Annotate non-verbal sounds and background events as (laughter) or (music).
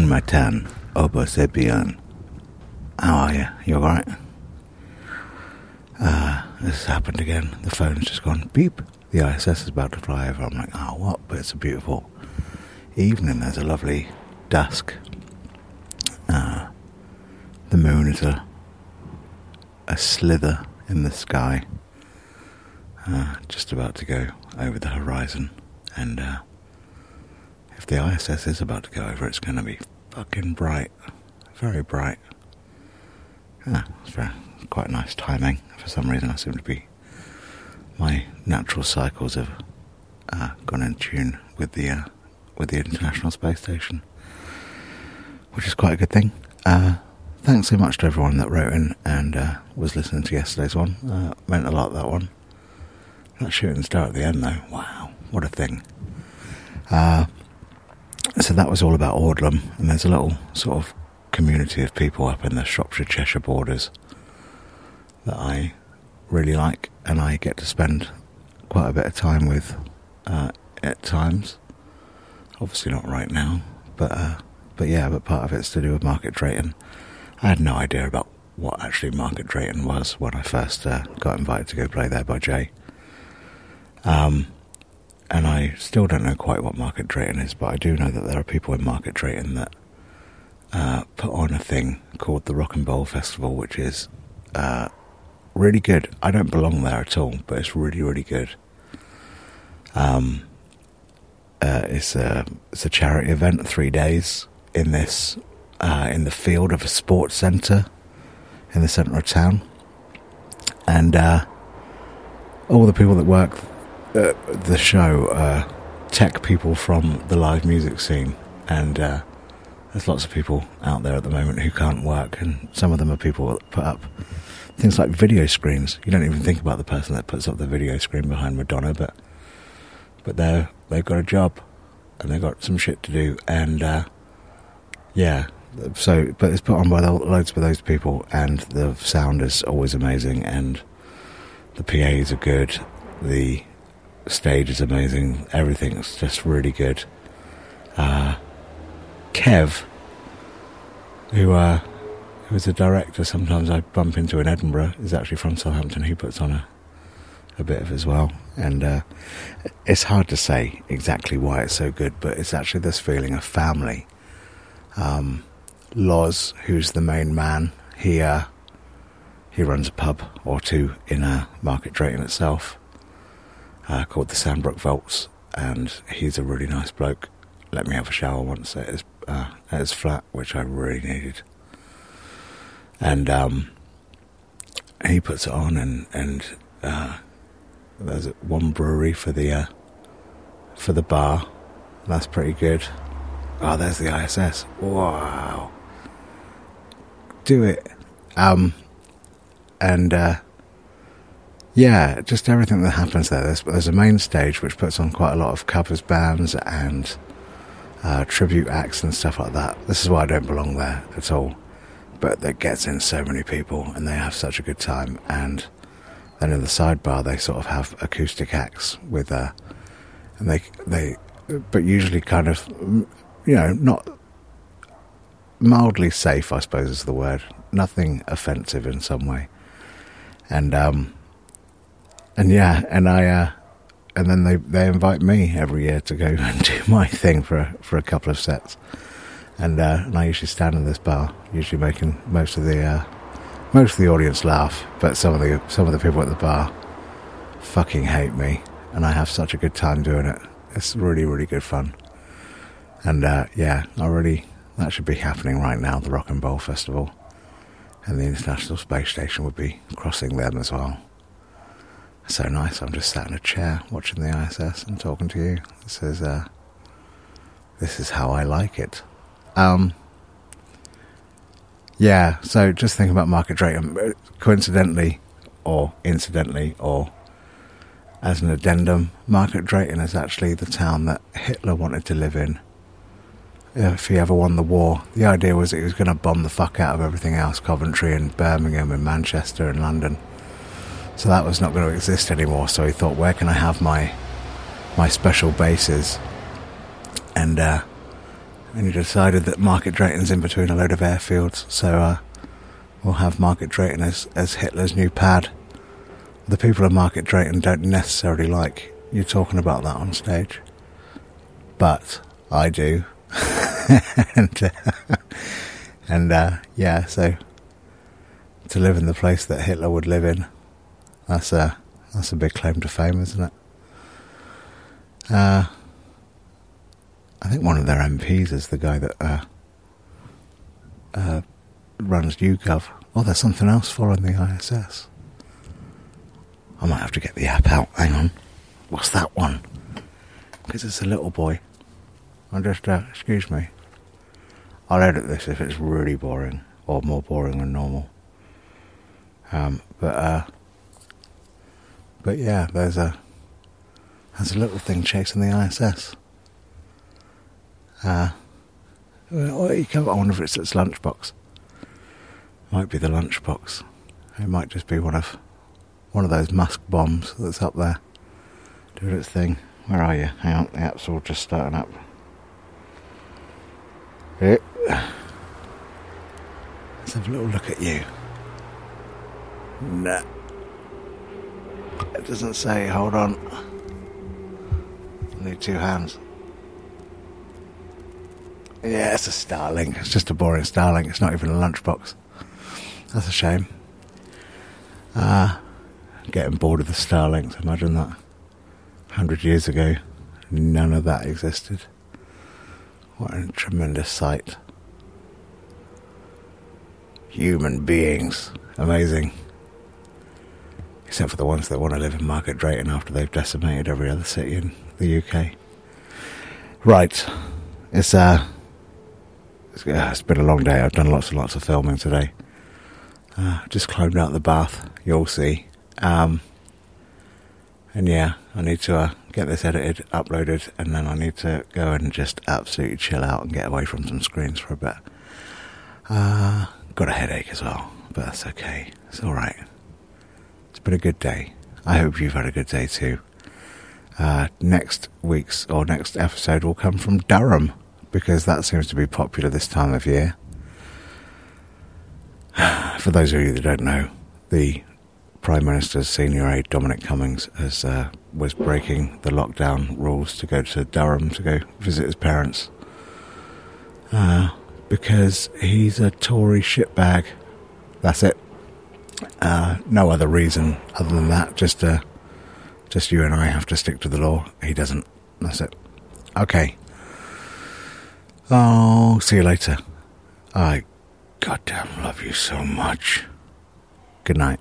Bon matin, Obo Sebian. How are you? You alright? Uh, this has happened again. The phone's just gone beep. The ISS is about to fly over. I'm like, oh, what? But it's a beautiful evening. There's a lovely dusk. Uh, the moon is a a slither in the sky, uh, just about to go over the horizon, and uh, if the ISS is about to go over, it's going to be fucking bright, very bright. Yeah, it's very, quite nice timing. For some reason, I seem to be my natural cycles have uh, gone in tune with the uh, with the International Space Station, which is quite a good thing. Uh, thanks so much to everyone that wrote in and uh, was listening to yesterday's one. Uh, meant a lot that one. That shooting star at the end, though. Wow, what a thing! Uh, so that was all about Audlem, and there's a little sort of community of people up in the Shropshire Cheshire borders that I really like, and I get to spend quite a bit of time with uh, at times. Obviously, not right now, but uh, but yeah, but part of it's to do with Market Drayton. I had no idea about what actually Market Drayton was when I first uh, got invited to go play there by Jay. Um, and I still don't know quite what Market Drayton is, but I do know that there are people in Market Drayton that uh, put on a thing called the Rock and Bowl Festival, which is uh, really good. I don't belong there at all, but it's really, really good. Um, uh, it's a it's a charity event, three days in this uh, in the field of a sports centre in the centre of town, and uh, all the people that work uh, the show uh, tech people from the live music scene, and uh, there's lots of people out there at the moment who can't work, and some of them are people that put up things like video screens. You don't even think about the person that puts up the video screen behind Madonna, but but they they've got a job and they've got some shit to do, and uh, yeah. So, but it's put on by loads of those people, and the sound is always amazing, and the PAs are good. The stage is amazing. Everything's just really good. Uh, Kev, who uh, who is a director, sometimes I bump into in Edinburgh, is actually from Southampton. He puts on a a bit of as well, and uh, it's hard to say exactly why it's so good, but it's actually this feeling of family. Um, Loz, who's the main man, he he runs a pub or two in a Market Drayton itself, uh, called the Sandbrook Vaults, and he's a really nice bloke. Let me have a shower once at his, uh, at his flat, which I really needed. And um, he puts it on, and and uh, there's one brewery for the uh, for the bar. That's pretty good. Oh, there's the ISS. Wow. Do it. Um, and uh, yeah, just everything that happens there. There's, there's a main stage which puts on quite a lot of covers bands and uh, tribute acts and stuff like that. This is why I don't belong there at all. But that gets in so many people and they have such a good time. And then in the sidebar, they sort of have acoustic acts with, uh, and they, they, but usually kind of, you know, not mildly safe, I suppose is the word. Nothing offensive in some way. And, um, and yeah, and I, uh, and then they, they invite me every year to go (laughs) and do my thing for a, for a couple of sets, and uh, and I usually stand in this bar, usually making most of the uh, most of the audience laugh, but some of the some of the people at the bar fucking hate me, and I have such a good time doing it. It's really really good fun, and uh, yeah, I really that should be happening right now. The Rock and Bowl Festival, and the International Space Station would be crossing them as well so nice. I'm just sat in a chair watching the ISS and talking to you. This is uh, this is how I like it. Um, yeah. So just thinking about Market Drayton, coincidentally, or incidentally, or as an addendum, Market Drayton is actually the town that Hitler wanted to live in. If he ever won the war, the idea was that he was going to bomb the fuck out of everything else Coventry and Birmingham and Manchester and London so that was not going to exist anymore. So he thought, where can I have my my special bases? And uh, and he decided that Market Drayton's in between a load of airfields, so uh, we'll have Market Drayton as, as Hitler's new pad. The people of Market Drayton don't necessarily like you talking about that on stage, but I do. (laughs) and uh, and uh, yeah, so to live in the place that Hitler would live in, that's a that's a big claim to fame, isn't it? Uh, I think one of their MPs is the guy that uh, uh, runs YouGov. Oh, there's something else for following the ISS. I might have to get the app out. Hang on. What's that one? Because it's a little boy. I'll just, uh, excuse me. I'll edit this if it's really boring, or more boring than normal. Um, but, uh, but yeah, there's a, there's a little thing chasing the ISS. Uh, I wonder if it's its lunchbox. Might be the lunchbox. It might just be one of one of those Musk bombs that's up there doing its thing. Where are you? Hang on, the app's all just starting up. Let's have a little look at you. Nah. It doesn't say, hold on. I need two hands. Yeah, it's a Starlink. It's just a boring Starlink. It's not even a lunchbox. That's a shame. Ah, uh, getting bored of the Starlinks. Imagine that. Hundred years ago, none of that existed. What a tremendous sight. Human beings. Amazing. Except for the ones that want to live in Market Drayton after they've decimated every other city in the UK. Right. It's uh it's, uh, it's been a long day. I've done lots and lots of filming today. Uh, just climbed out the bath. You'll see. Um, and yeah, I need to uh, get this edited, uploaded, and then I need to go and just absolutely chill out and get away from some screens for a bit. Uh, got a headache as well, but that's okay. It's all right. It's been a good day. I hope you've had a good day too. Uh, next week's or next episode will come from Durham because that seems to be popular this time of year. (sighs) For those of you that don't know, the Prime Minister's senior aide Dominic Cummings has uh, was breaking the lockdown rules to go to Durham to go visit his parents uh, because he's a Tory shitbag. That's it. Uh, no other reason other than that. Just uh, just you and I have to stick to the law. He doesn't. That's it. Okay. Oh, see you later. I goddamn love you so much. Good night.